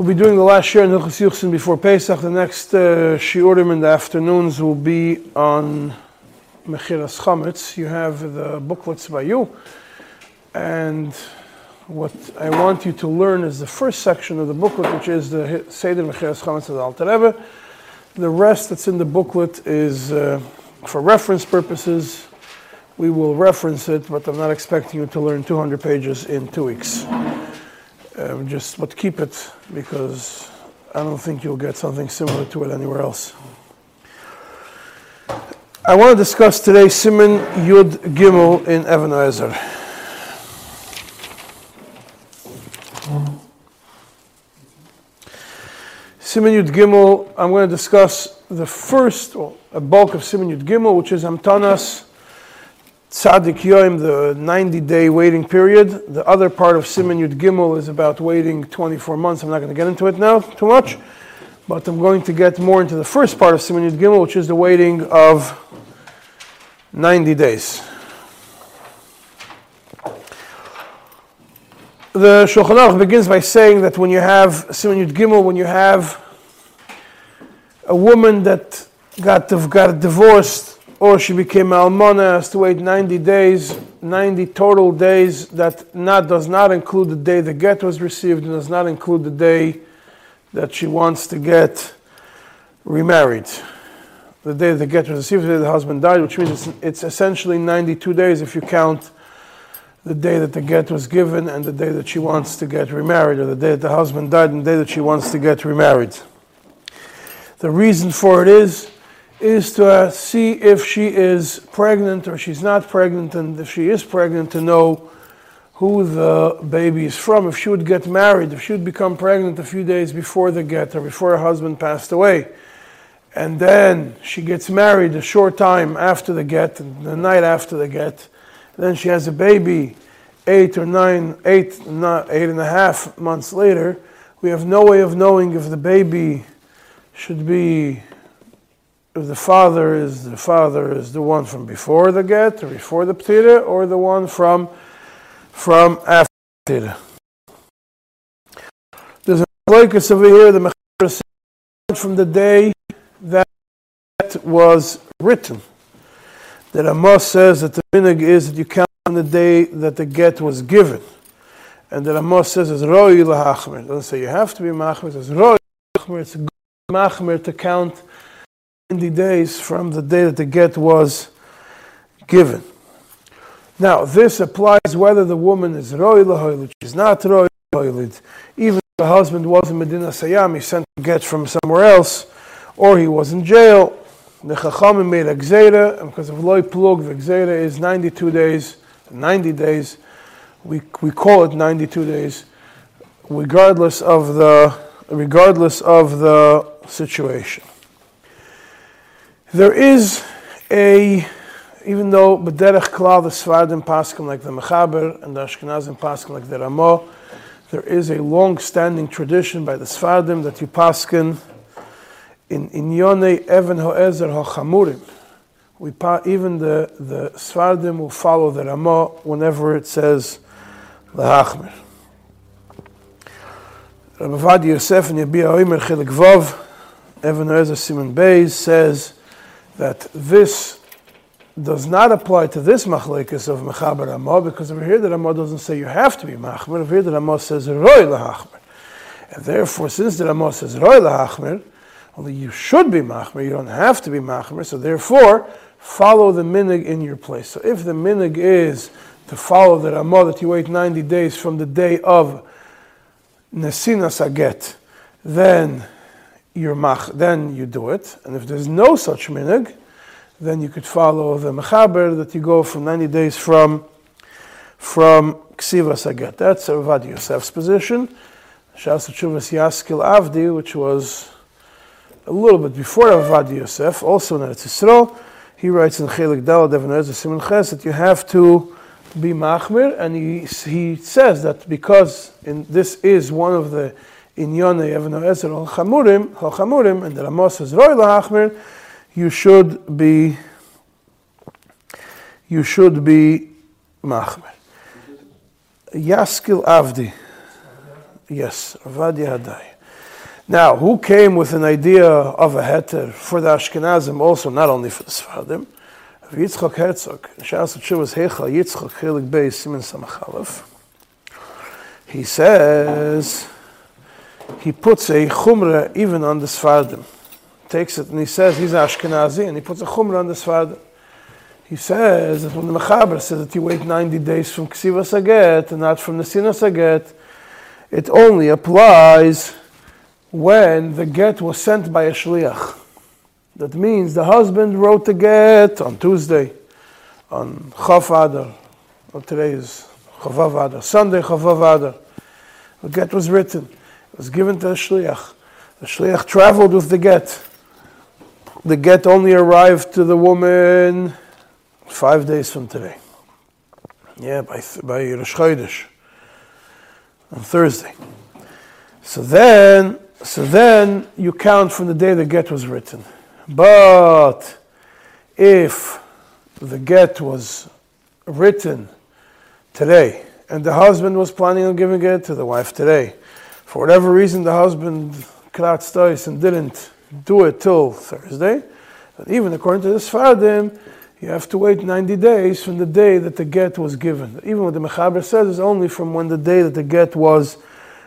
We'll be doing the last share in Hilchas Yuchsin before Pesach. The next uh, shiurim in the afternoons will be on Mechiras Chametz. You have the booklets by you, and what I want you to learn is the first section of the booklet, which is the Seder Mechiras Chametz of the Alter Rebbe. The rest that's in the booklet is uh, for reference purposes. We will reference it, but I'm not expecting you to learn 200 pages in two weeks. Um, just but keep it because I don't think you'll get something similar to it anywhere else. I want to discuss today Simon Yud Gimel in Even HaEzer. Simon Yud Gimel, I'm going to discuss the first, well, a bulk of Simon Yud Gimel, which is Amtanas Tzadik Yoim, the 90 day waiting period. The other part of Simon Yud Gimel is about waiting 24 months. I'm not going to get into it now too much, but I'm going to get more into the first part of Simon Yud Gimel, which is the waiting of 90 days. The Shulchan Aruch begins by saying that when you have Simon Yud Gimel, when you have a woman that got, got divorced or she became almana has to wait 90 days, 90 total days. That not does not include the day the get was received, and does not include the day that she wants to get remarried. The day the get was received, the day the husband died, which means it's, it's essentially 92 days if you count the day that the get was given and the day that she wants to get remarried, or the day that the husband died and the day that she wants to get remarried. The reason for it is is to uh, see if she is pregnant or she's not pregnant, and if she is pregnant, to know who the baby is from. If she would get married, if she would become pregnant a few days before the get or before her husband passed away, and then she gets married a short time after the get, the night after the get, then she has a baby eight or nine, eight, not eight and a half months later, we have no way of knowing if the baby should be the father is the father is the one from before the get or before the ptira or the one from from after ptira. There's a focus over here the from the day that was written. That Amos says that the minig is that you count on the day that the get was given. And that Amos says is roi lahachmer. Doesn't say you have to be machmer, it says roi lahachmer. It's a good machmer to count 90 days from the day that the get was given. Now, this applies whether the woman is roy lahoylid, she's not roy. Even if the husband was in Medina Sayam, he sent a get from somewhere else, or he was in jail. The Chachamim made a and because of loy plug, the gzeira is 92 days, 90 days. We, we call it 92 days, regardless of the, regardless of the situation. There is a, even though B'derech Klal, the Svardim Paskin like the Mechaber and the Ashkenazim Paskin like the Ramah, there is a long-standing tradition by the Svardim that you Paskin in Inyone Even Ho'ezer HaChamurim. We even the, the Svardim will follow the Ramah whenever it says the Lahachmer. Rabbi Vadi Yosef and Yabia Oimer Chilik Vov, Even Ho'ezer Simon Beis says, that this does not apply to this machlekes of mechaber Ramah because over here the Ramah doesn't say you have to be machmer. Over here the Ramah says roy lahachmer, and therefore since the Ramah says roy lahachmer, only you should be machmer. You don't have to be machmer. So therefore, follow the minig in your place. So if the minig is to follow the Ramah that you wait 90 days from the day of Nesina Saget, then you're mach, then you do it. And if there's no such minig, then you could follow the mechaber that you go from 90 days from from ksiva saget. That's Ravad Yosef's position. Shas Chuvas Yaskil Avdi, which was a little bit before Ravad Yosef, also in Eretz Yisrael, he writes in Chelik Dalad Even Simon Ches that you have to be machmir, and he, he says that because in, this is one of the in Yonah Even Ezer al Chamurim, al Chamurim, and the Ramos says Roy Lahachmir, you should be you should be Machmir. Yaskil Avdi. Yes, Avad Yadai. Now, who came with an idea of a heter for the Ashkenazim also, not only for the Sfardim? Yitzchok Herzog, Shas Chuvas Heichel, Yitzchok Chelik Beis Simen Samachalef. He says, he puts a chumra even on the Sfardim. Takes it and he says he's Ashkenazi and he puts a chumra on the Sfardim. He says that when the Mechaber says that you wait 90 days from Ksiva Saget and not from the Sina Saget, it only applies when the get was sent by a shliach. That means the husband wrote the get on Tuesday, on Chav Adar, well, today is Chavav Adar, Sunday Chavav Adar. The get was written, it was given to the shliach. The shliach traveled with the get. The get only arrived to the woman five days from today. Yeah, by, by Rosh Chodesh, on Thursday. So then, so then you count from the day the get was written. But if the get was written today and the husband was planning on giving it to the wife today, for whatever reason the husband kratz and didn't do it till Thursday, But even according to the Sfardim, you have to wait 90 days from the day that the get was given. Even what the Mechaber says is only from when the day that the get was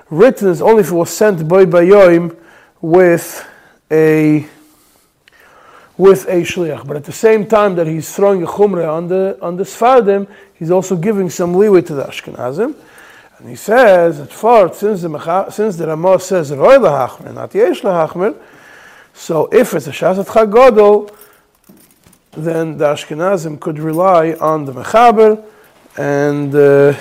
written, is only if it was sent by Bayoim with a with a shliach. But at the same time that he's throwing a chumrah on the on the Sfardim, he's also giving some leeway to the Ashkenazim. And he says at first, since the since the Ramah says roy lahachmer, not yesh lahachmer, so if it's a shasat chagodol, then the Ashkenazim could rely on the Mechaber, and uh,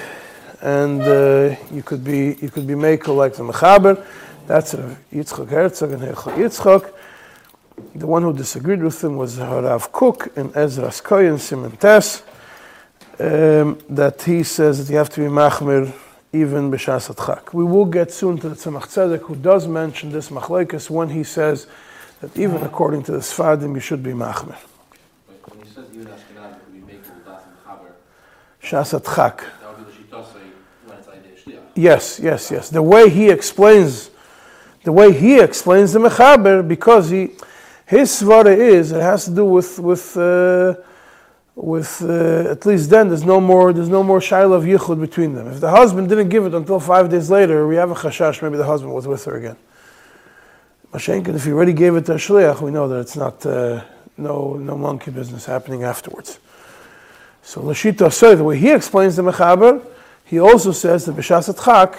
and uh, you could be you could be makel like the Mechaber. That's Yitzchak Herzog and Yitzchak. The one who disagreed with him was Harav Kook and Ezras Koyen Simon Tess. Um, that he says that you have to be machmir even b'shas chak. We will get soon to the Tzemach Tzedek, who does mention this machlekes when he says that even according to the Sfadim, you should be machmir. Chak. Yes, yes, yes. The way he explains, the way he explains the Mechaber, because he, his svara is, it has to do with, with, uh, with uh, at least then there's no more there's no more shaila of yichud between them. If the husband didn't give it until five days later, we have a chashash. Maybe the husband was with her again. Mashenkin, if he already gave it to a shliach, we know that it's not uh, no no monkey business happening afterwards. So Lashita Soy, the way he explains the Mechaber, he also says that B'Shasat Chak,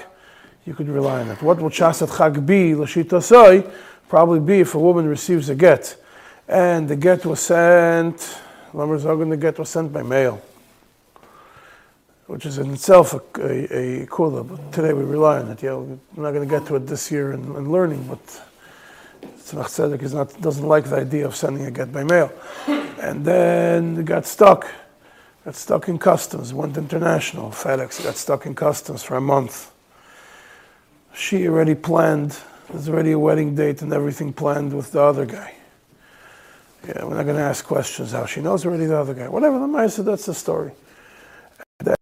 you could rely on it. What will Shasat Chak be, Lashita Soy? Probably be if a woman receives a get. And the get was sent, Zogan, the get was sent by mail. Which is in itself a, a, a kula, but today we rely on it. Yeah, we're not going to get to it this year in, in learning, but Tzemach Tzedek is not, doesn't like the idea of sending a get by mail. And then got stuck got stuck in customs, went international. FedEx got stuck in customs for a month. She already planned, there's already a wedding date and everything planned with the other guy. Yeah, we're not going to ask questions how she knows already the other guy. Whatever the said, that's the story. They uh,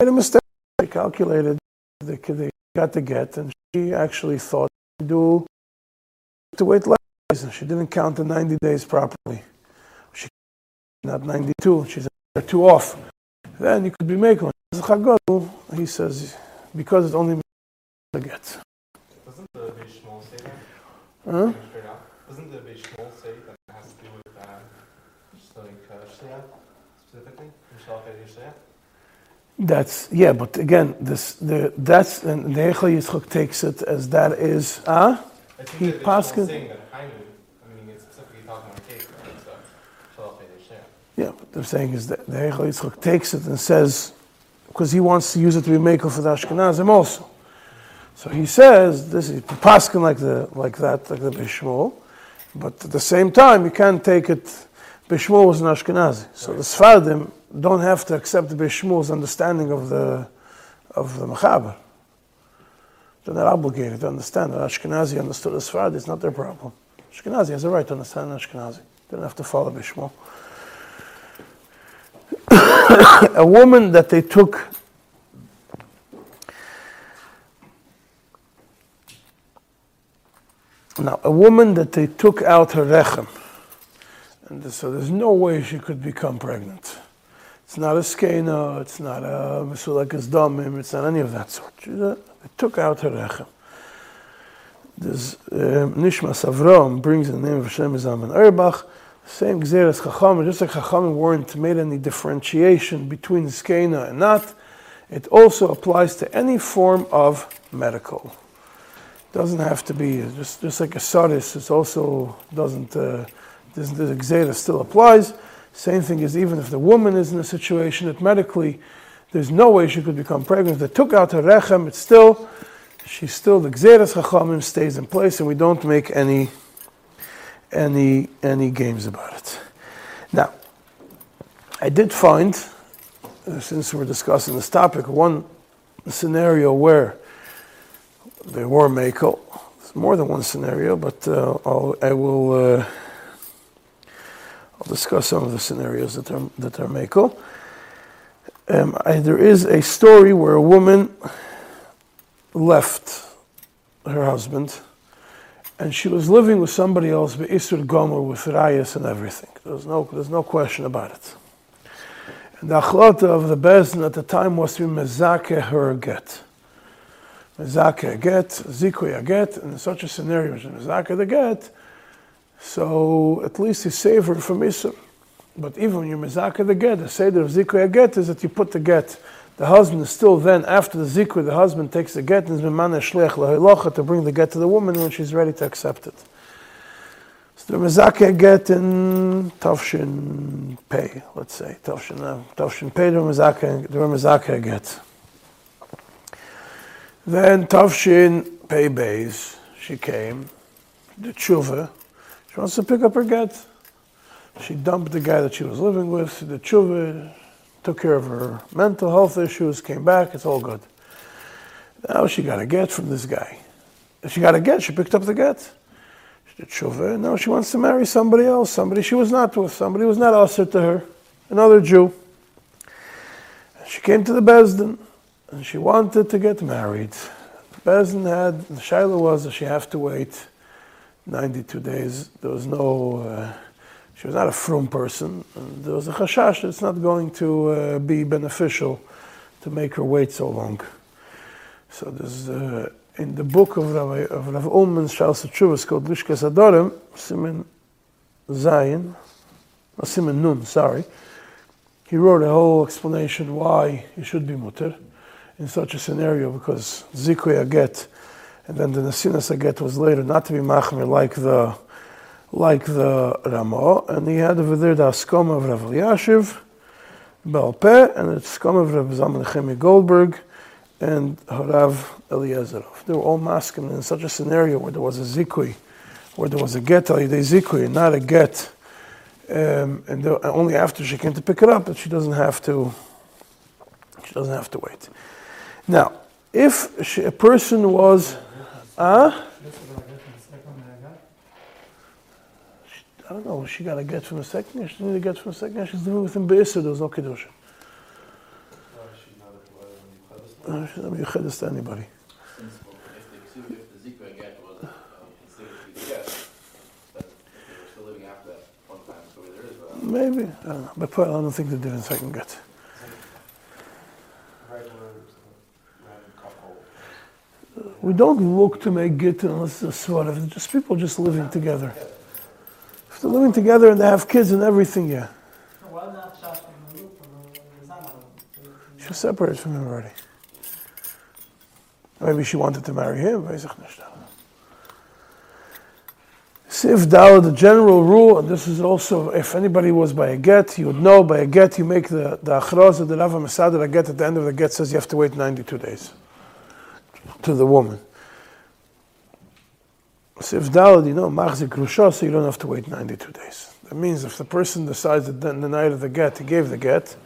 made a mistake. They calculated, they, they got to get, and she actually thought to do to wait less. She didn't count the 90 days properly. She not 92. She said two off, then you could be making. He says because it's only the get. Doesn't the Beishmol say that? Huh? Doesn't the Beishmol say that it has to do with uh, just like specifically? That's yeah, but again, this the that's and the Heichel Yitzchok takes it as that is ah. Uh, he passes. Saying I mean, it's specifically talking about case, right? So, yeah, what they're saying is that the Heichel Yitzchak takes it and says, because he wants to use it to be maker for the Ashkenazim also. So he says, this is paskin like the like that, like the Bishmol, but at the same time you can't take it. Bishmol was an Ashkenazi, so the Sfardim don't have to accept Bishmol's understanding of the of the Mechaber. They're not obligated to understand that Ashkenazi understood the Sfardi. It's not their problem. Ashkenazi has a right to understand Ashkenazi. They don't have to follow Bishmol. a woman that they took Now, a woman that they took out her rechem, and so there's no way she could become pregnant. It's not a skena, it's not a masulekas damim, it's not any of that sort. They took out her rechem. This um, Nishmas Avram brings the name of Hashem Zalman Auerbach, same Gzeres Chachamim, just like Chachamim weren't made any differentiation between skena and not, it also applies to any form of medical. Doesn't have to be just just like a sadis. It also doesn't. Uh, this, the Gzera still applies. Same thing is even if the woman is in a situation that medically there's no way she could become pregnant. They took out her rechem. It's still she's still the Gzeres Chachamim stays in place, and we don't make any any any games about it. Now, I did find, uh, since we're discussing this topic, one scenario where they were Mako. There's more than one scenario, but uh, I will uh, discuss some of the scenarios that are that are Mako. Um, I, there is a story where a woman left her husband and she was living with somebody else, Isur Gomer, with Rayas and everything. There's no, there's no question about it. And the achlata of the Bezdin at the time was to be mezake her get. Mezake get, zikuya get, and in such a scenario, mezake the get, so at least he saved her from Isur. But even when you're mezake the get, the seder of zikuya get is that you put the get the husband is still then, after the zikr, the husband takes the get and is b'maneh shliach lahilocha to bring the get to the woman when she's ready to accept it. So the mezake get in Tavshin Pei, let's say. Tavshin, uh, Tavshin Pei, the mezake, the get. Then Tavshin Pei Beis, she came, the tshuva, she wants to pick up her get. She dumped the guy that she was living with, the tshuva, took care of her mental health issues, came back, it's all good. Now she got a get from this guy. She got a get, she picked up the get. She did tshuva, now she wants to marry somebody else, somebody she was not with, somebody who was not usher to her, another Jew. She came to the Bezdin, and she wanted to get married. The Bezdin had, the Shaila was that she have to wait 92 days. There was no... Uh, she was not a frum person. And there was a chashash that it's not going to uh, be beneficial to make her wait so long. So there's uh, in the book of Rav, of Rav Ullman's Shals Chuvas called Lishkas Adorim, Simen Zayin, or Simen Nun, sorry. He wrote a whole explanation why he should be mutter in such a scenario because Zikwe Aget and then the Nasinas Aget was later not to be machmir like the like the Ramah, and he had over there the Askama of Rav Elyashiv, Balpeh, and the Askama of Rav Zalman Chemi Goldberg, and Harav Eliezerov. They were all masculine in such a scenario where there was a zikui, where there was a get al zikui, not a get, um, and only after she came to pick it up that she doesn't have to. She doesn't have to wait. Now, if she, a person was, ah. Uh, I don't know, she got a get from the second, she didn't get from the second, she's living with him Be'isr, there was no Kiddush. Uh, she's not Yuchedus to anybody. Maybe, I don't know. But I don't think they did in second get. We don't look to make get unless it's a sort of just people just living together. If they're living together and they have kids and everything, yeah. She was separated from him already. Maybe she wanted to marry him. Sif Dao, the general rule, and this is also, if anybody was by a get, you would know by a get, you make the, the achroz of the Rava Masad, a get at the end of the get says you have to wait 92 days to the woman. Sif Dalad, you know, Machzik Rusha, so you don't have to wait 92 days. That means if the person decides that the night of the get, he gave the get,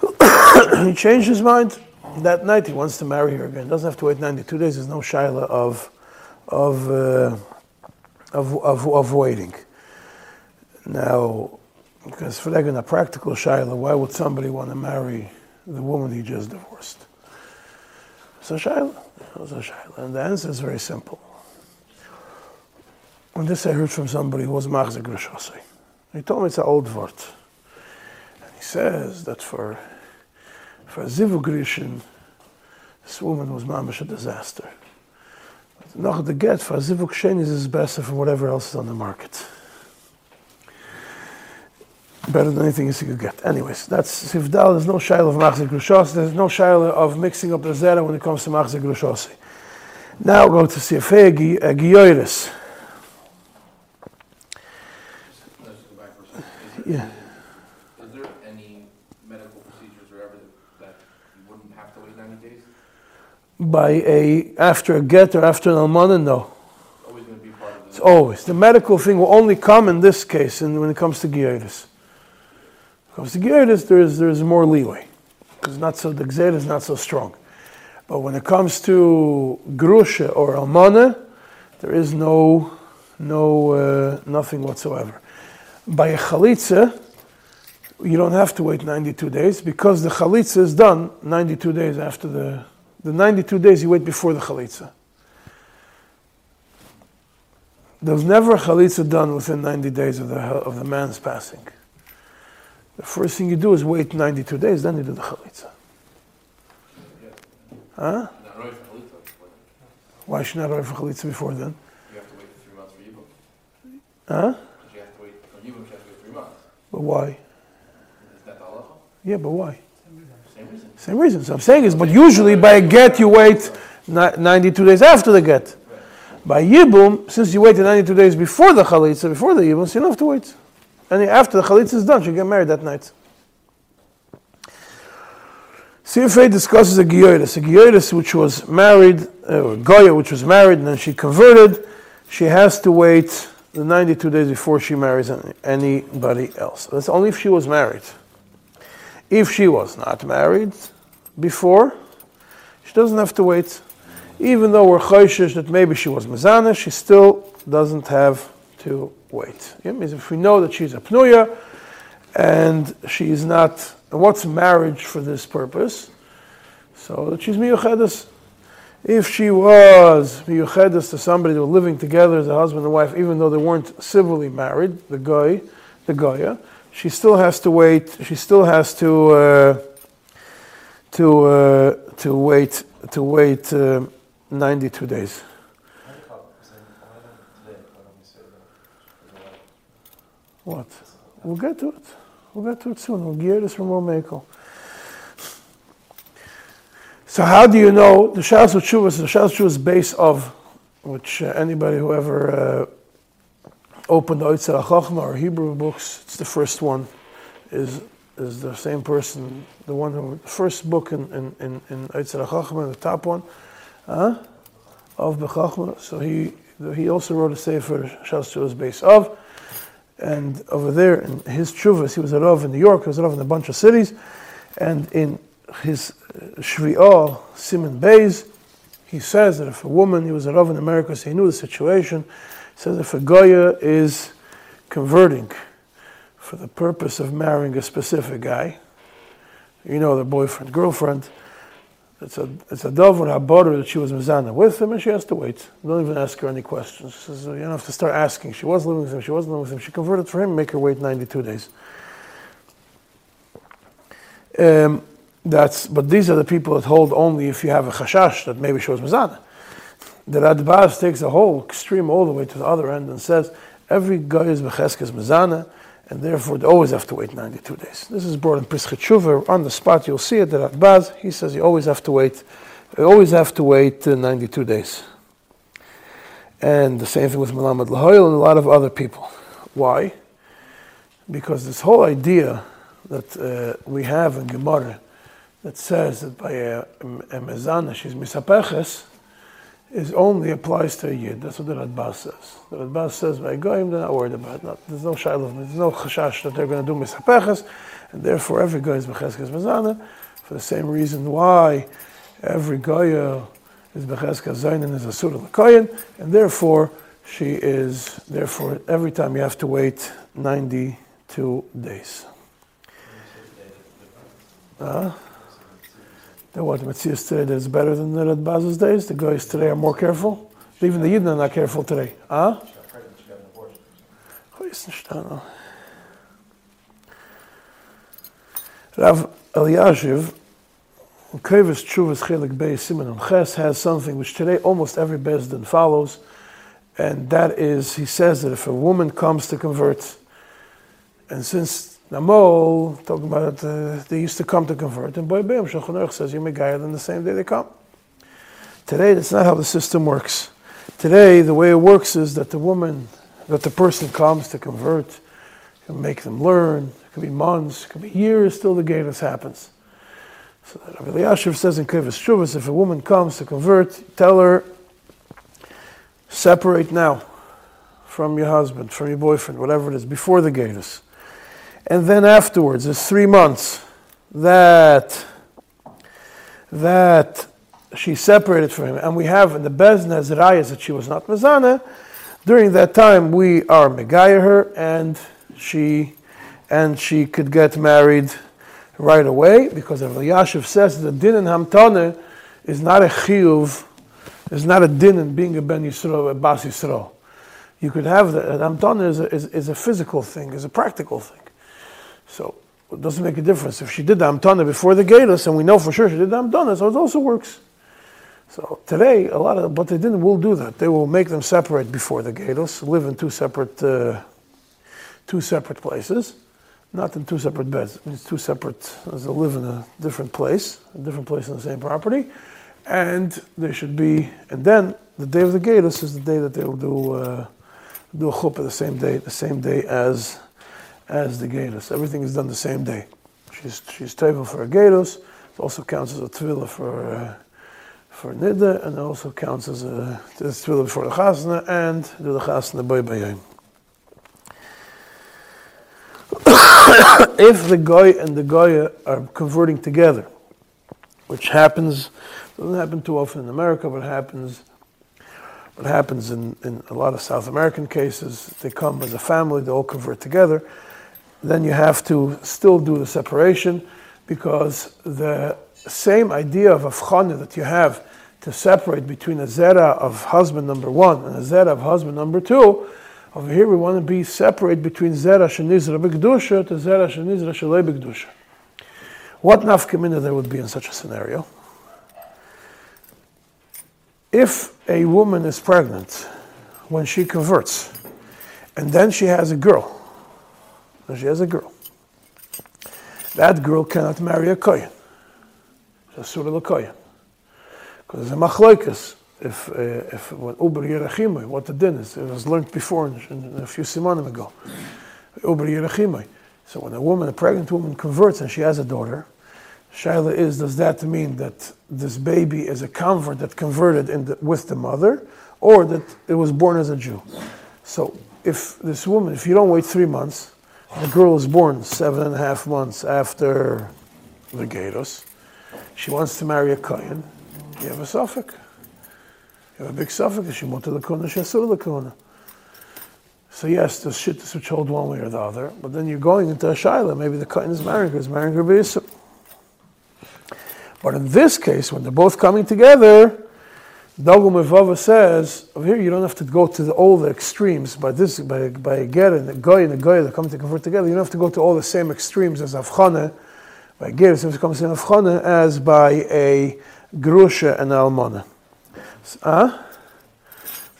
he changed his mind. That night he wants to marry her again. Doesn't have to wait 92 days. There's no shaila of, of, uh, of, of, of waiting. Now, because for a practical shaila, why would somebody want to marry the woman he just divorced? It's a shaila. It's a shaila. And the answer is very simple And this I heard from somebody who was Machzik Rishosei. He told me it's an old word. And he says that for, for Zivug Rishon, this woman was mamish a disaster. But the get for Zivug Shenis is better from whatever else is on the market. Better than anything else you could get. Anyways, that's Sivdal. There's no shaila of Machzik Rishosei. There's no shaila of mixing up the zera when it comes to Machzik Rishosei. Now go to Sifei uh, Giyoris. Let's go back for a second. Is Yeah. there any medical procedures or ever that you wouldn't have to wait ninety days? By a after a get or after an almana, no. Always gonna be part of It's the, always the medical thing will only come in this case, and when it comes to Giyoris. To Giyoris, there is there is more leeway because not so the Gzeira is not so strong. But when it comes to Grusha or Almana, there is no no uh, nothing whatsoever. By a Chalitza, you don't have to wait 92 days because the Chalitza is done 92 days after the the 92 days you wait before the Chalitza. There was never a chalitza done within 90 days of the, of the man's passing. The first thing you do is wait 92 days, then you do the chalitza. Huh? Why should not wait for chalitza before then? you have to wait three months for. Huh? You have to wait, for you have to wait three months. But why? Is that halacha? Yeah, but why? Same reason. Same reason. So I'm saying is, but usually by a get you wait 92 days after the get. By yibum, since you waited 92 days before the chalitza, before the yibum, so you don't have to wait. And after the chalitza is done, you get married that night. Sifrei discusses a Gioiris, a Gioiris which was married, uh, or Goya which was married and then she converted, she has to wait the 92 days before she marries anybody else. That's only if she was married. If she was not married before, she doesn't have to wait. Even though we're choishish that maybe she was mezana, she still doesn't have to wait. Yeah, means if we know that she's a pnuya and she's not, and what's marriage for this purpose? So that she's miyuchedes. If she was miyuchedes to somebody that were living together as a husband and wife, even though they weren't civilly married, the guy, the goya, she still has to wait. She still has to uh, to uh, to wait to wait uh, 92 days. How do you call it? Is it- why don't today, why don't we say that? What? We'll get to it. We'll get to it soon. We'll gear this from Romeko. So how do you know the Shas of Tshuva is the Shas of Tshuva is base of which uh, anybody who ever uh, opened the Oitzer HaChochma or Hebrew books, it's the first one, is is the same person, the one who first book in in in, in Oitzer HaChochma, the top one, huh? of Bechachma. So he he also wrote a sefer Shas Tshuva is base of. And over there in his chuvas, he was a Rav in New York, he was a Rav in a bunch of cities. And in his uh, Shvi'ah, Simon Bays, he says that if a woman, he was a Rav in America, so he knew the situation, says if a Goya is converting for the purpose of marrying a specific guy, you know, their boyfriend, girlfriend, it's a it's a dove or her butter that she was mizana with him, and she has to wait. Don't even ask her any questions. She says, you don't have to start asking. She was living with him. She wasn't living with him. She converted for him. Make her wait 92 days. Um, that's but these are the people that hold only if you have a chashash that maybe she was mizana. The Radbaz takes the whole extreme all the way to the other end and says every guy is becheskes mizana, and therefore they always have to wait 92 days. This is brought in Tshuva. On the spot, you'll see it. The Radbaz, he says you always have to wait, you always have to wait uh, 92 days. And the same thing with Malamed Lahoyel and a lot of other people. Why? Because this whole idea that uh, we have in Gemara that says that by a, a mezana she's misapeches is only applies to a yid. That's what the Radbaz says. The Radbaz says by goyim they're not worried about it. There's no shiloh, there's no chashash that they're going to do misapeches, and therefore every guy is becheskes mezana for the same reason why every goya is becheskes zayin is a surah l'koyin, and therefore she is therefore every time you have to wait 92 days. Uh, the what Metzias today that is better than the Radbaz's days? The guys today are more careful? Even the Yidden are not careful today. Huh? Rav Eliashiv, Krevis Chuvas Chelik Bey Simon Ches has something which today almost every Bezdin follows, and that is, he says that if a woman comes to convert, and since Namol, talking about uh, they used to come to convert, and Boy Beim Shulchan Aruch says you're Megayah, then the same day they come. Today, that's not how the system works. Today, the way it works is that the woman, that the person comes to convert, can make them learn. It could be months, it could be years till the Geirus happens. So Rabbi Eliashiv says in Kevis Shuvas, if a woman comes to convert, tell her, separate now from your husband, from your boyfriend, whatever it is, before the Geirus. And then afterwards, it's three months that that she separated from him, and we have in the Bezna Zerayas that she was not Mazana, during that time we are Megaya her, and she and she could get married right away, because Rav Yashiv says the din in Hamtane is not a chiyuv, is not a din in being a Ben Yisrael, a Bas Yisrael. You could have the Hamtane is a, is, is a physical thing, is a practical thing. So it doesn't make a difference. If she did the Hamtana before the Galus, and we know for sure she did the Hamtana, so it also works. So today, a lot of, but they didn't, will do that. They will make them separate before the Geirus, live in two separate, uh, two separate places, not in two separate beds. It means two separate, they live in a different place, a different place on the same property, and they should be, and then the day of the Geirus is the day that they will do, uh, do a chuppah the same day, the same day as, as the Geirus. Everything is done the same day. She's, she's table for a Geirus, it also counts as a tvila for, uh, for nida, and also counts as a tefillah before the chasna and the chasna by bayim. if the goy and the goya are converting together, which happens, doesn't happen too often in America, but happens, but happens in, in a lot of South American cases. They come as a family, they all convert together. Then you have to still do the separation because the same idea of avchana that you have to separate between a zera of husband number one and a zera of husband number two, over here we want to be separate between zera shenizra b'kedusha to zera shenizra shalei b'kedusha. What nafkamina there would be in such a scenario? If a woman is pregnant when she converts, and then she has a girl, and she has a girl, that girl cannot marry a kohen. Asura l'koyen. Because there's a machloikas. If, uh, if when Uber what the din is, it was learned before in, in a few simonim ago. Uber Yerachimai. So when a woman, a pregnant woman converts and she has a daughter, Shaila is, does that mean that this baby is a convert that converted the, with the mother, or that it was born as a Jew? So if this woman, if you don't wait three months, the girl is born seven and a half months after the Geirus, she wants to marry a Kohen, you have a suffix. You have a big suffix. She wanted the Kona, she has the Kona. So yes, the shit is which hold one way or the other, but then you're going into a Shaila. Maybe the Kohen is marrying her, is marrying her. But in this case, when they're both coming together, Dagul Mervava says, over here you don't have to go to the, all the extremes. By this, by, by a ger and a goy and a goy that come to convert together, you don't have to go to all the same extremes as Avchana, by ger, it comes in Avchana, as by a grusha and almana. Ah?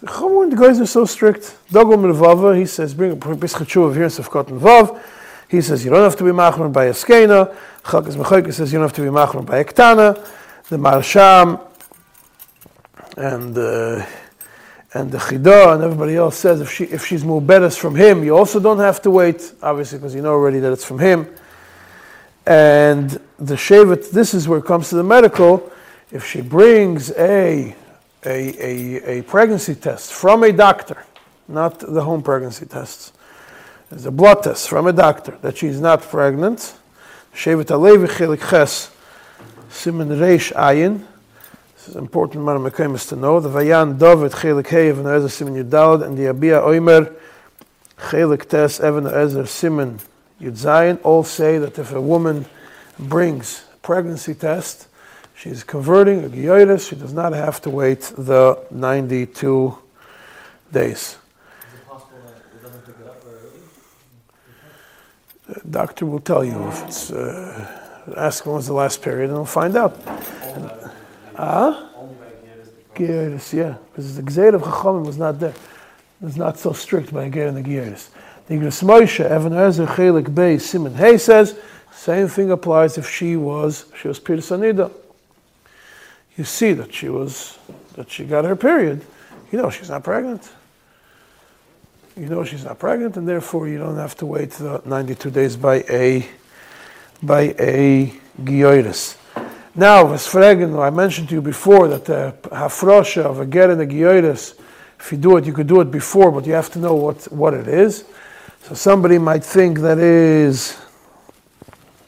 The Chumra the guys are so strict. Dagul Mervava, he says, bring a Pischat of here in Sefkot and Vav. He says you don't have to be machmer by a skena. Mechoike says you don't have to be machmer by a ktana. The Maharsham and uh, and the Chida and everybody else says if she if she's muberes from him, you also don't have to wait, obviously because you know already that it's from him. And the shevet, this is where it comes to the medical. If she brings a a, a, a pregnancy test from a doctor, not the home pregnancy tests, there's a blood test from a doctor that she's not pregnant. Shevet HaLevi Chelik Ches, Simon Reish Ayin. This is important, Mekayim to know. The Vayan David Chelik Hev and Ezer Simon Yudalad and the Yabia Oimer Chelik Tes Evan Ezer Yudzayin all say that if a woman brings pregnancy test, she's converting a Giyotis, she does not have to wait the 92 days. The doctor will tell you if it's. Uh, ask when was the last period, and we'll find out. Ah? Only yeah, because the Gzeir of Chachamim was not there. It was not so strict by Ger and the Gieris. The Igros Moshe, Evan Ezer, Chelik Bey, Simon Hay says, same thing applies if she was, she was Piris Anida. You see that she was, that she got her period. You know she's not pregnant. You know she's not pregnant, and therefore you don't have to wait the 92 days by a, by a Gioiris. Now, Vesfregen, I mentioned to you before that the hafrosha of a get and a gioiris, if you do it, you could do it before, but you have to know what, what it is. So somebody might think that is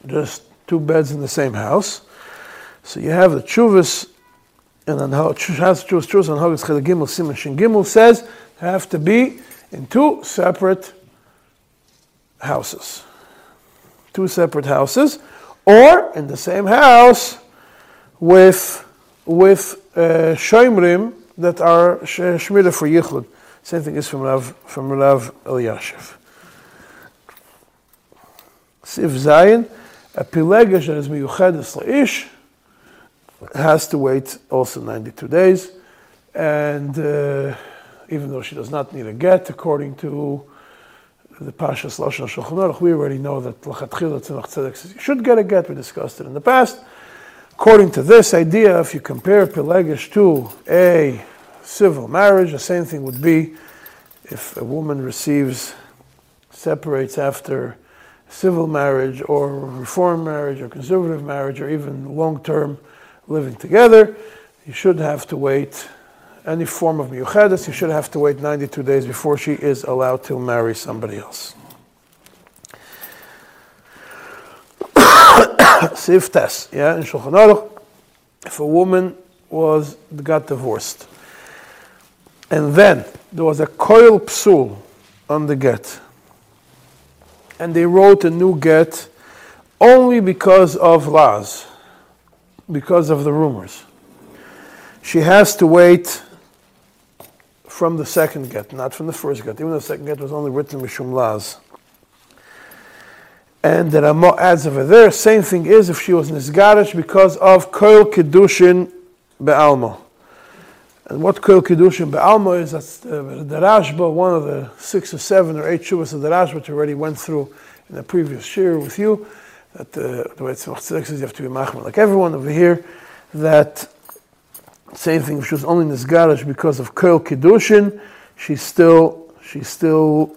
just two beds in the same house. So you have the chuvas, and then how has chuvas chuvas and Chel Gimel Simon Shin Gimel says have to be in two separate houses, two separate houses, or in the same house with with uh, that are shmira for yichud. Same thing is from Rav from Rav Eliashiv. Sif Zayin, a pilegesh that is miyuchedes leish has to wait also 92 days, and uh, even though she does not need a get, according to the Pashas Lashon Shulchan we already know that Lachatchila Tzemach says you should get a get. We discussed it in the past. According to this idea, if you compare Pelegish to a civil marriage, the same thing would be if a woman receives, separates after civil marriage or reform marriage or conservative marriage or even long-term living together, you should have to wait any form of miyuchedes, you should have to wait 92 days before she is allowed to marry somebody else. Sif tes, yeah, in Shulchan Aruch, if a woman was got divorced, and then there was a koil psul on the get, and they wrote a new get only because of laws, because of the rumors. She has to wait from the second get, not from the first get. Even the second get was only written mishum laz. And the Ramah adds over there, same thing is if she was nisgarish because of koil kedushin be'alma. And what koil kedushin be'alma is, that's the, the Rashba, one of the six or seven or eight shuvas of the Rashba, which already went through in the previous shir with you, that uh, the way it's Tzedek says you have to be machman like everyone over here, that same thing, if she was only nisgarish because of koil kedushin, she still, she still,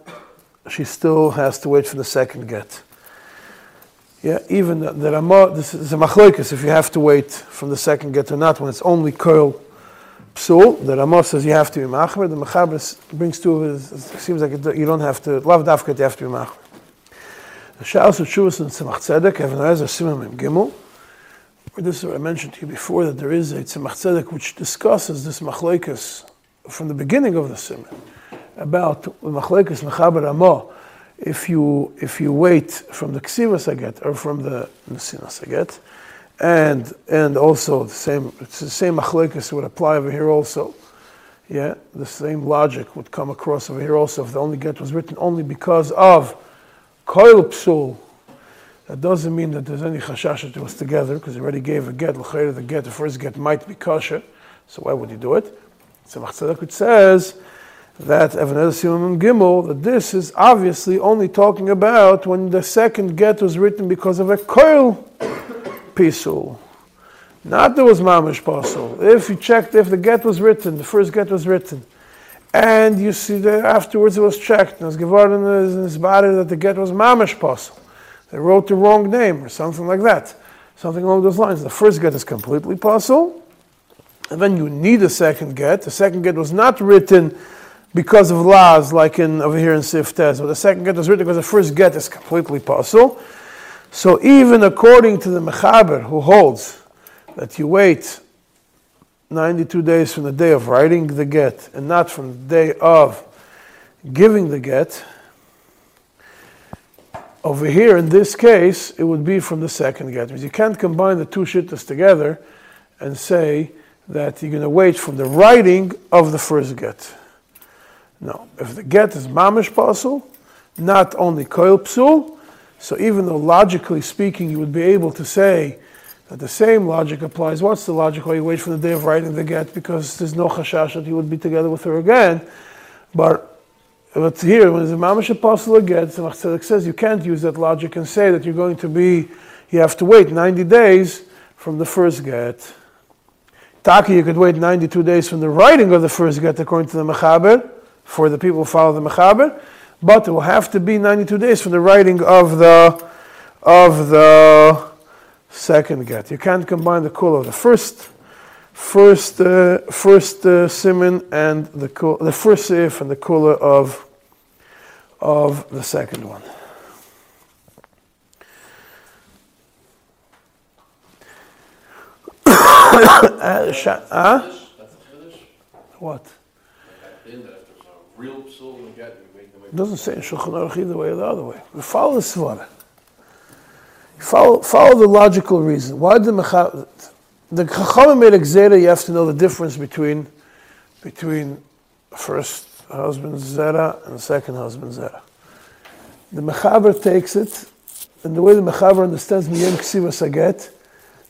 she still has to wait for the second get. Yeah, even the, the Ramah, this is a machloikis if you have to wait from the second get or not, when it's only koil psul, the Ramah says you have to be machmer, the Mechaber brings to it, it seems like it, you don't have to, lav dafkat, you have to be machmer. The Sha'as of Shuvas and Tzemach Tzedek, Evan Ezer, Simon Mem Gimel, this is what I mentioned to you before, that there is a Tzemach Tzedek which discusses this machloikis from the beginning of the Simon, about machloikis Mechaber Ramah, if you if you wait from the ksiva saget or from the nesina saget, and and also the same it's the same machlekes would apply over here also. Yeah, the same logic would come across over here also if the only get was written only because of koil psul. That doesn't mean that there's any chashash that it was together because he already gave a get. L'chayr the get, the first get might be kosher, so why would you do it? So Tzedek says that Evan Simon Gimel, that this is obviously only talking about when the second get was written because of a coil pisul. Not there was mamish pasul. If you checked if the get was written, the first get was written, and you see that afterwards it was checked, and it was given in his body that the get was mamish pasul. They wrote the wrong name or something like that. Something along those lines. The first get is completely pasul, and then you need a second get. The second get was not written because of laws, like in over here in Siftes, but the second get was written because the first get is completely possible. So even according to the Mechaber, who holds that you wait 92 days from the day of writing the get and not from the day of giving the get, over here in this case, it would be from the second get. You can't combine the two shittas together and say that you're going to wait from the writing of the first get. No, if the get is mamish pasul, not only koil psul, So even though logically speaking, you would be able to say that the same logic applies. What's the logic? Why you wait for the day of writing the get because there's no chashash that you would be together with her again. But but here, when the mamash apostle gets, the Machzedek says you can't use that logic and say that you're going to be, you have to wait 90 days from the first get. Taki, you could wait 92 days from the writing of the first get according to the Mechaber, for the people who follow the Mechaber, but it will have to be 92 days from the writing of the, of the second get. You can't combine the kula of the first first uh, first uh, simon and the the first if and the kula of of the second one. uh, sha- huh? That's a? What? Like in that if there's a real psul in the get, you make them. It doesn't say in Shulchan Aruch either way or the other way. We follow the Svara. Follow, follow the logical reason. Why did the Mecha- the Chachamim made a gzera, you have to know the difference between between first husband Zera and second husband Zera. The Mechaber takes it, and the way the Mechaber understands Miyem Ksiva Saget,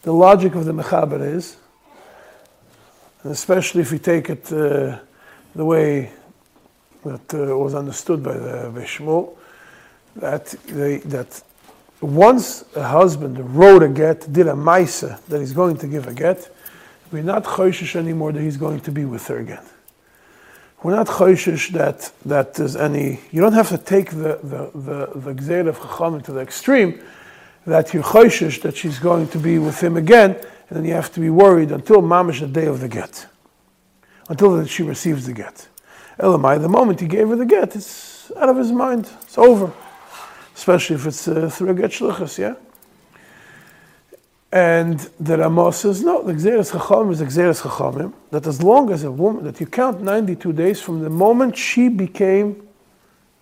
the logic of the Mechaber is, and especially if you take it uh, the way that uh, was understood by the Shmuel, that they, that once a husband wrote a get, did a maisa that he's going to give a get, we're not choishish anymore that he's going to be with her again. We're not choishish that that there's any. You don't have to take the the the, the gzeir of chachamim to the extreme, that you're choishish that she's going to be with him again, and then you have to be worried until mamish the day of the get, until that she receives the get. Elamai, the moment he gave her the get, it's out of his mind. It's over especially if it's uh, through a get shluchas, yeah? And the Ramah says, no, the Gzeres Chachamim is Gzeres Chachamim, that as long as a woman, that you count 92 days from the moment she became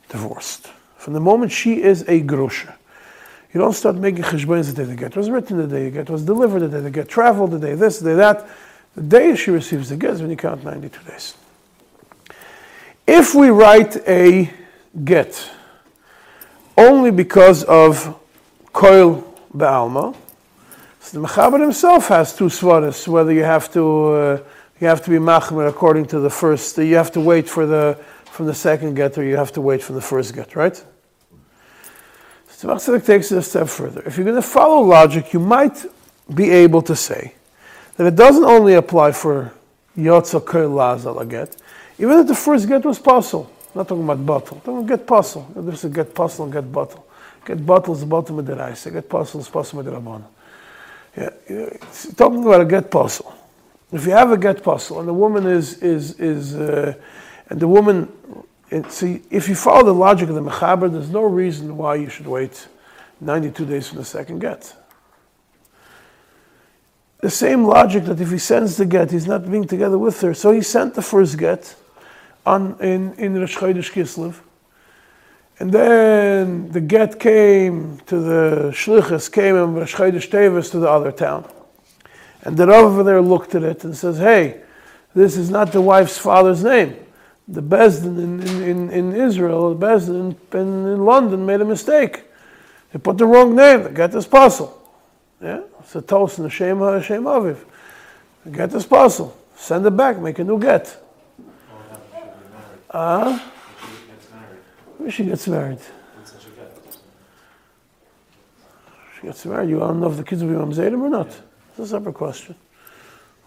divorced, from the moment she is a grosha. You don't start making cheshbonis the day the get was written, the day the get was delivered, the day the get traveled, the day this, the day that. The day she receives the get is when you count 92 days. If we write a get, only because of Koil Ba'alma. So the Mechaber himself has two svaras, whether you have to uh, you have to be machmer according to the first, you have to wait for the from the second get or you have to wait from the first get, right? So the Machzedek takes it a step further. If you're going to follow logic, you might be able to say that it doesn't only apply for Yotza Koil Lazal get, even if the first get was possible. Not talking about bottle. Talking about get pasul. There's a get pasul and get bottle. Get bottle is bottom of the rice. Get pasul is pasul of the rabban. Yeah, talking about a get pasul. If you have a get pasul and the woman is is is uh, and the woman, see, if you follow the logic of the mechaber, there's no reason why you should wait 92 days for the second get. The same logic that if he sends the get, he's not being together with her, so he sent the first get on, in, in Rosh Chodesh Kislev. And then the get came to the Shlichus, came in Rosh Chodesh Tevis to the other town. And the Rav over there looked at it and says, hey, this is not the wife's father's name. The Bezdin in, in, in Israel, the Bezdin in, in, London made a mistake. They put the wrong name. The get is pasul. Yeah? It's a toast in the Shem Hashem Aviv. The get this pasul. Send it back, make a new get. Uh, she gets married. She gets married. You want to know if the kids will be mamzerim or not? It's a separate question.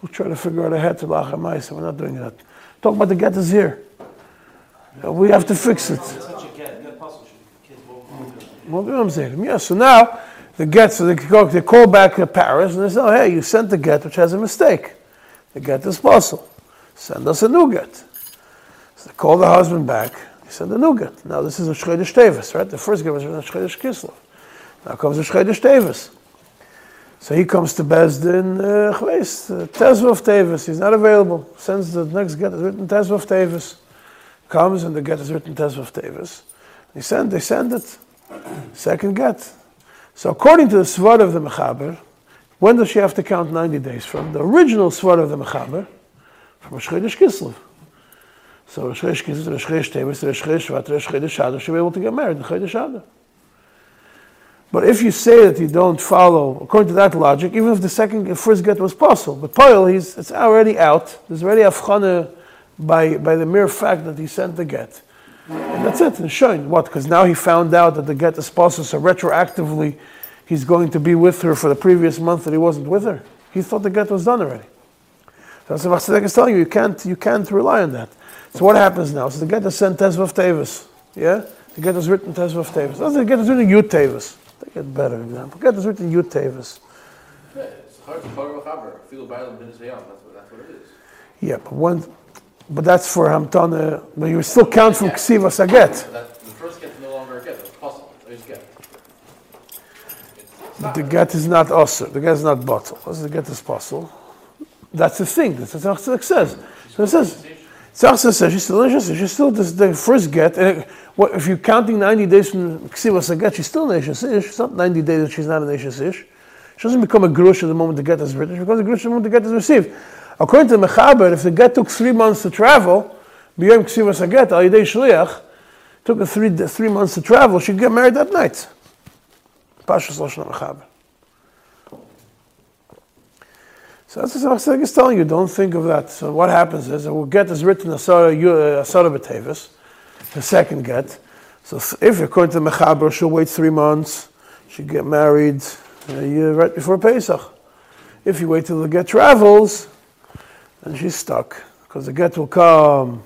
We'll try to figure out a head to lachamaisa. We're not doing that. Talk about the get is here. We have to fix it. Won't be mamzerim. Yeah. So now the get. So they call, they call back to Paris and they say, oh, "Hey, you sent the get which has a mistake. The get is possible. Send us a new get." So they call the husband back. He said the new get. Now this is a Shchedesh Tevis, right? The first get was a Shchedesh Kislev. Now comes a Shchedesh Tevis. So he comes to Bezdin, uh, uh, Tezvav Tevis. He's not available. Sends the next get is written Tezvav Tevis. Comes and the get is written Tezvav Tevis. They send, they send it. Second get. So according to the Svar of the Mechaber, when does she have to count 90 days from? The original Svar of the Mechaber, from Shchedesh Kislev. So Rosh Chodesh Kislev, Rosh Chodesh Tevis, Rosh Chodesh Shvat, Rosh Chodesh Adar should be able to get married in Chodesh Adar. But if you say that you don't follow, according to that logic, even if the second, the first get was possible, but Poil, he's it's already out. There's already afchana by by the mere fact that he sent the get, and that's it. And showing what? Because now he found out that the get is possible, so retroactively, he's going to be with her for the previous month that he wasn't with her. He thought the get was done already. So that's what Chassidek is telling you. You can't you can't rely on that. So what happens now? So the get is sent Tezvav Tevis. Yeah, the get is written Tezvav Tevis. The get is written Yud Tevis. Take a better example. Get is written Yud Tevis. Yeah, it's hard to call chaver. Feel bad bin That's what it is. Yeah, but one, but that's for Hamtana. But you still count from Ksiva Saget. The first get is no longer a get. It's possible. It's get. The get is not also. The get is not bottle. The get is possible. That's the thing. That's what Tzachzik says. So it says. Tzachzik says she's still interested. She's still this, the first get. And it- what, if you're counting 90 days from Ksiva get, she's still an Ish. It's not 90 days that she's not an Ish. She doesn't become a grush at the moment the get is written. She becomes a grush at the moment the get is received. According to the Mechaber, if the get took three months to travel, b'yom Ksiva Saget, al yidei shliach, took three, three months to travel, she'd get married that night. Pashas Lashon Mechaber. So that's what Chassidek is telling you. Don't think of that. So what happens is, a get is written Asara uh, B'Tevis, the second get. So if according to Mechaber, she'll wait three months, she'll get married year right before Pesach. If you wait till the get travels, then she's stuck because the get will come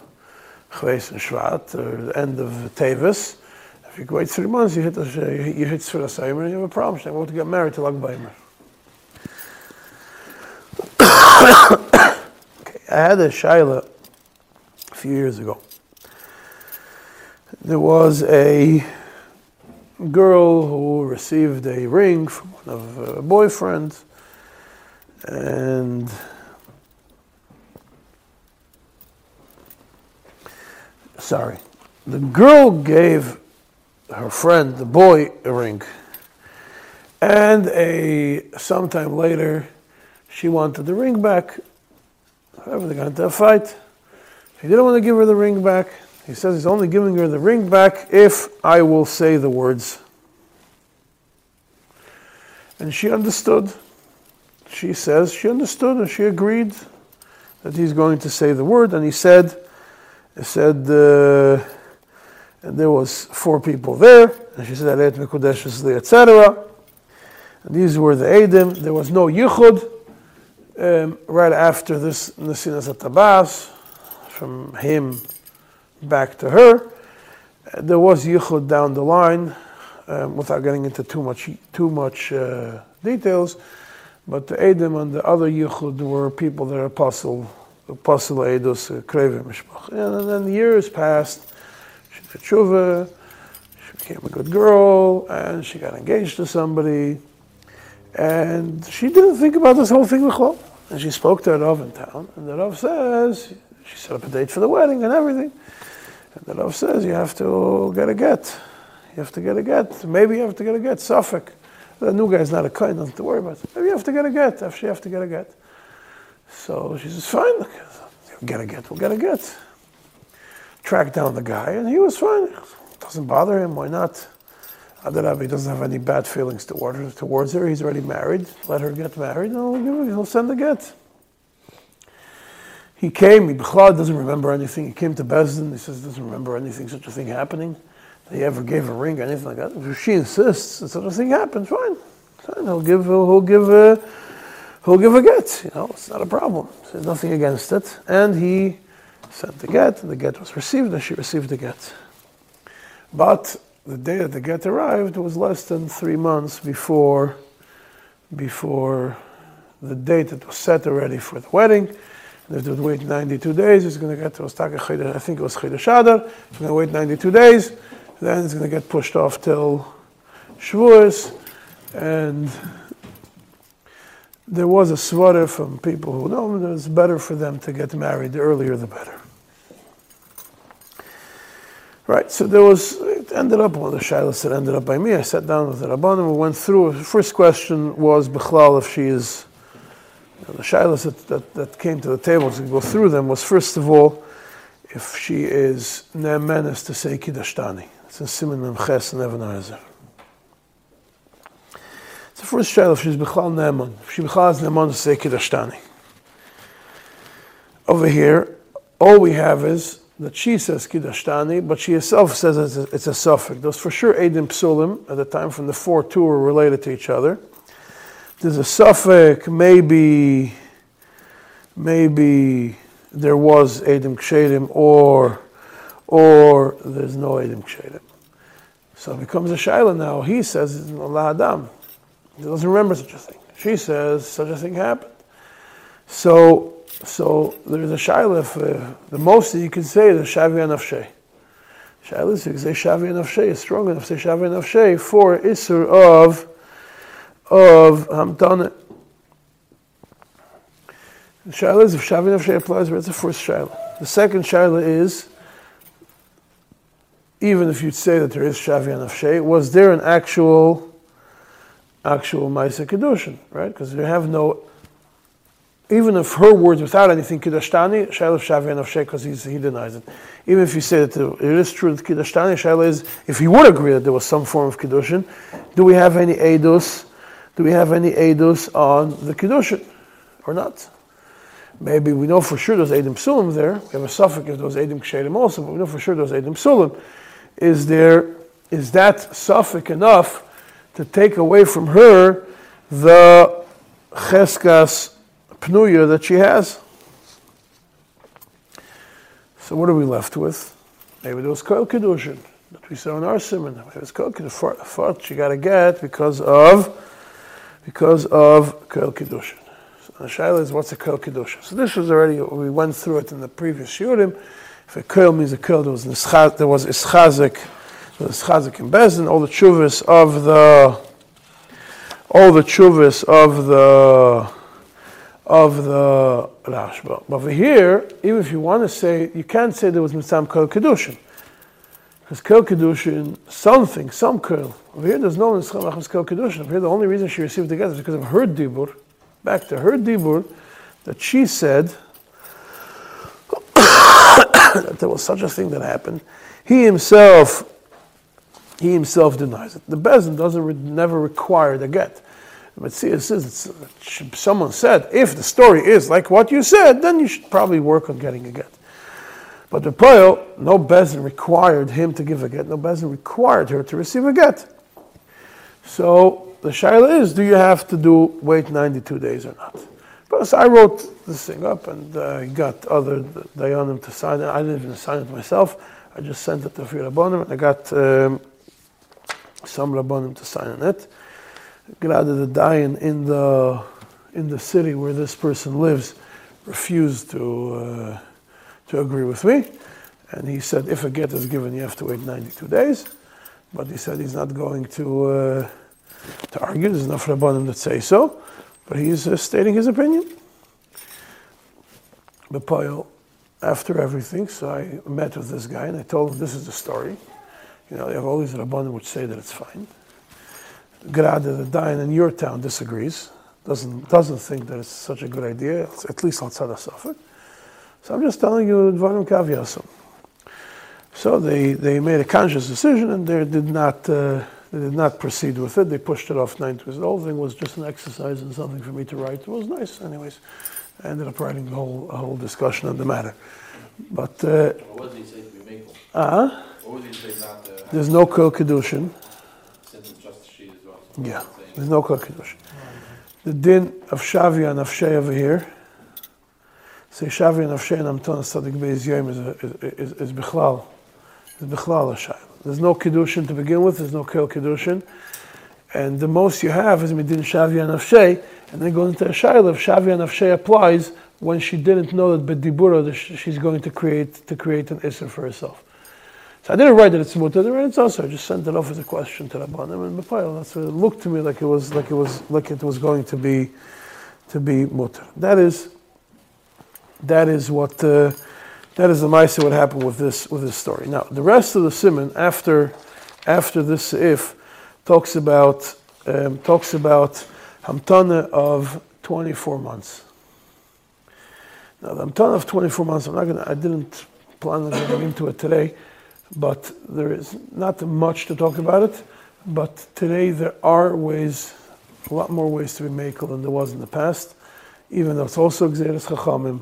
Chveis and Shvat, or the end of Tevis. If you wait three months, you hit the, you hit Sfira Seimer, and you have a problem. She's not to get married to Lag Baimer. Okay, I had a shaila a few years ago. There was a girl who received a ring from one of her boyfriends, and sorry, the girl gave her friend, the boy, a ring, and a sometime later she wanted the ring back. However, they got into a fight. He didn't want to give her the ring back. He says he's only giving her the ring back if I will say the words. And she understood. She says she understood and she agreed that he's going to say the word. And he said, he said, uh, and there was four people there. And she said, "Alet mekudesh etc." And these were the Edim. There was no yichud um, right after this Nasinas Atabas, from him back to her. Uh, there was Yichud down the line, um, without getting into too much too much uh, details. But the Edom and the other Yichud were people that are apostle, apostle Eidos, uh, Kreve Mishpach. And then years passed. She did tshuva, she became a good girl, and she got engaged to somebody. And she didn't think about this whole thing with And she spoke to her Rav in town, and the Rav says, she set up a date for the wedding and everything. And the Rav says, you have to get a get. You have to get a get. Maybe you have to get a get. Suffolk. The new guy's not a kind, nothing to worry about. Maybe you have to get a get. After you have to get a get. So she says, fine. Get a get. We'll get a get. Track down the guy, and he was fine. Doesn't bother him. Why not? Adarabi doesn't have any bad feelings toward her, towards her. He's already married. Let her get married, he'll, send the get. He came, he doesn't remember anything. He came to Bezdin, he says doesn't remember anything, such a thing happening. That he ever gave a ring, or anything like that. If she insists that such a thing happens, fine. fine. He'll give, he'll, he'll give a, he'll give a get. You know, it's not a problem. There's nothing against it. And he sent the get, and the get was received, and she received the get. But the day that the get arrived was less than three months before, before the date that was set already for the wedding. They would wait 92 days, it's going to get to Ostaka I think it was Chayda Shadar. It's going to wait 92 days, then it's going to get pushed off till Shavuos. And there was a sweater from people who know it's better for them to get married, the earlier the better. Right, so there was, it ended up, one of the shilas that ended up by me, I sat down with the Rabbanim, we went through, the first question was, Bechlal, if she is, the shilas that, that, that came to the table to go through them was, first of all, if she is ne'emenes to say Kiddushtani. It's a Simon Memches and Even Ezer. first shaila, if she's Bechal Ne'eman. If she Bechal is to say Kiddashtani. Over here, all we have is that she says Kiddashtani, but she herself says it's a, it's a suffix. Those for sure Eidim Psulim, at the time from the four two were related to each other. There's a suffix, maybe, maybe there was Eidim Kshedim, or, or there's no Eidim Kshedim. So it becomes a Shaila now. He says it's Allah Adam. He doesn't remember such a thing. She says such a thing happened. So, so there's a Shaila. Uh, the most that you can say is Shavi Anafshe. Shaila is you can say Shavi is strong enough say Shavi Anafshe for Isser of, of Hamtana. The Shaila is if Shavi Anafshe applies, that's the first Shaila. The second Shaila is even if you'd say that there is Shavi Anafshe, was there an actual, actual Maisa Kedushin, right? Because you have no, even if her words without anything Kiddushtani, Shaila of Shavi Anafshe, because he denies it. Even if you say that it is true that Kiddushtani, Shaila is, if he would agree that there was some form of Kiddushin, do we have any Eidos, do we have any Eidos on the Kiddushin, or not? Maybe we know for sure there's Edim Sulim there. We have a suffix if those Edim Kshedim also, but we know for sure there's Edim Sulim is there is that suffix enough to take away from her the cheskas pnuya that she has? So what are we left with? Maybe there was kol kedushin that we saw in our siman. Maybe it was kol kedushin. She got to get because of because of kol kedushin. So the shaila is what's a kol kedushin. So this was already we went through it in the previous shurim. If a curl means a curl, there was ischaz, there was ischazik, there was ischazik in Bezin, all the chuvas of the, all the chuvas of the, of the Rashba. But over here, even if you want to say, you can't say there was mitzam kol kedushin. Because kol kedushin, something, some curl. Over here, there's no mitzam kol kedushin. Over here, the only reason she received the get is because of her dibur. Back to her dibur, that she said, that there was such a thing that happened. He himself, he himself denies it. The Bezin doesn't re- never require the get. But see, it says someone said, if the story is like what you said, then you should probably work on getting a get. But the Poel, no Bezin required him to give a get. No Bezin required her to receive a get. So the shaila is, do you have to do wait 92 days or not? But I wrote this thing up and I uh, got other Dayanim to sign it. I didn't even sign it myself. I just sent it to Fir Rabbanim and I got um, some Rabbonim to sign on it. Glad the Dayan in the, in the city where this person lives refused to, uh, to agree with me. And he said, if a get is given, you have to wait 92 days. But he said he's not going to, uh, to argue. There's enough Rabbanim that say so. But he's uh, stating his opinion. Bepoil, after everything, so I met with this guy and I told him this is the story. You know, they have all these Rabbanim which say that it's fine. Grada, the Dayan in your town disagrees, doesn't, doesn't think that it's such a good idea, at least outside of Suffolk. So I'm just telling you Dvarim Kavyasum. So they, they made a conscious decision and they did not. Uh, they did not proceed with it. They pushed it off nine to The whole thing was just an exercise and something for me to write. It was nice, anyways. I ended up writing a whole, whole discussion on the matter. But. Uh, what did he say to be makel? Uh. What did he say not to? There's no kol kedushin. Since it's just she as well. Yeah, there's no kol kedushin. The din of Shavi Anafshe over here. Say Shavi Anafshe and Amton Sadik Beis Yom is, is, is, is Bichlal. Is Bichlal Shayla. There's no Kiddushin to begin with, there's no Kel Kiddushin. And the most you have is Midin Shavi Anafshe, and then go into a. If Shavi Anafshe applies when she didn't know that Bedibura, she's going to create, to create an Isser for herself. So I didn't write that it's mutter. I it's also. I just sent it off as a question to Rabbanim and Bapayil. That's what it looked to me like it was like it was like it was going to be to be mutter. That is that is what uh, that is the Maisa what happened with this with this story. Now the rest of the simon after after this if talks about um, talks about hamtana of 24 months. Now the hamtana of 24 months. I'm not gonna. I didn't plan on getting into it today, but there is not much to talk about it. But today there are ways a lot more ways to be makel than there was in the past, even though it's also Gzeres Chachamim.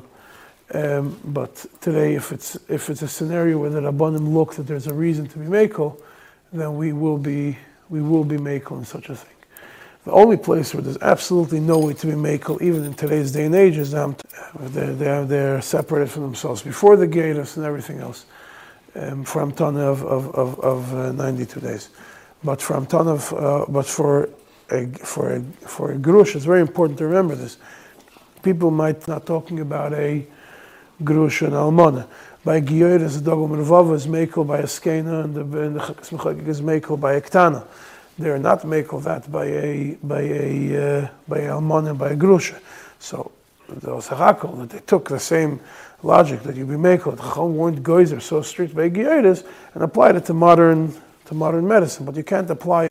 Um, but today, if it's, if it's a scenario where the Rabbanim look that there's a reason to be makel, then we will be, we will be makel in such a thing. The only place where there's absolutely no way to be makel, even in today's day and age, is. They're, they're, they're separated from themselves before the Gatus and everything else, um, for Amtana of, of, of, of uh, 92 days. But from ton of, uh, but for a, for a, for a Grush, it's very important to remember this. People might not talking about a Grush and Almana. By Giyoris Dagul Mervava is makel by a skena and the, and is makel by a Ktana. They are not makel that by a by a uh, by Almana by a Grusha. So the Osachakol that they took the same logic that you be. The Chacham weren't goyzer so strict by and applied it to modern to modern medicine, but you can't apply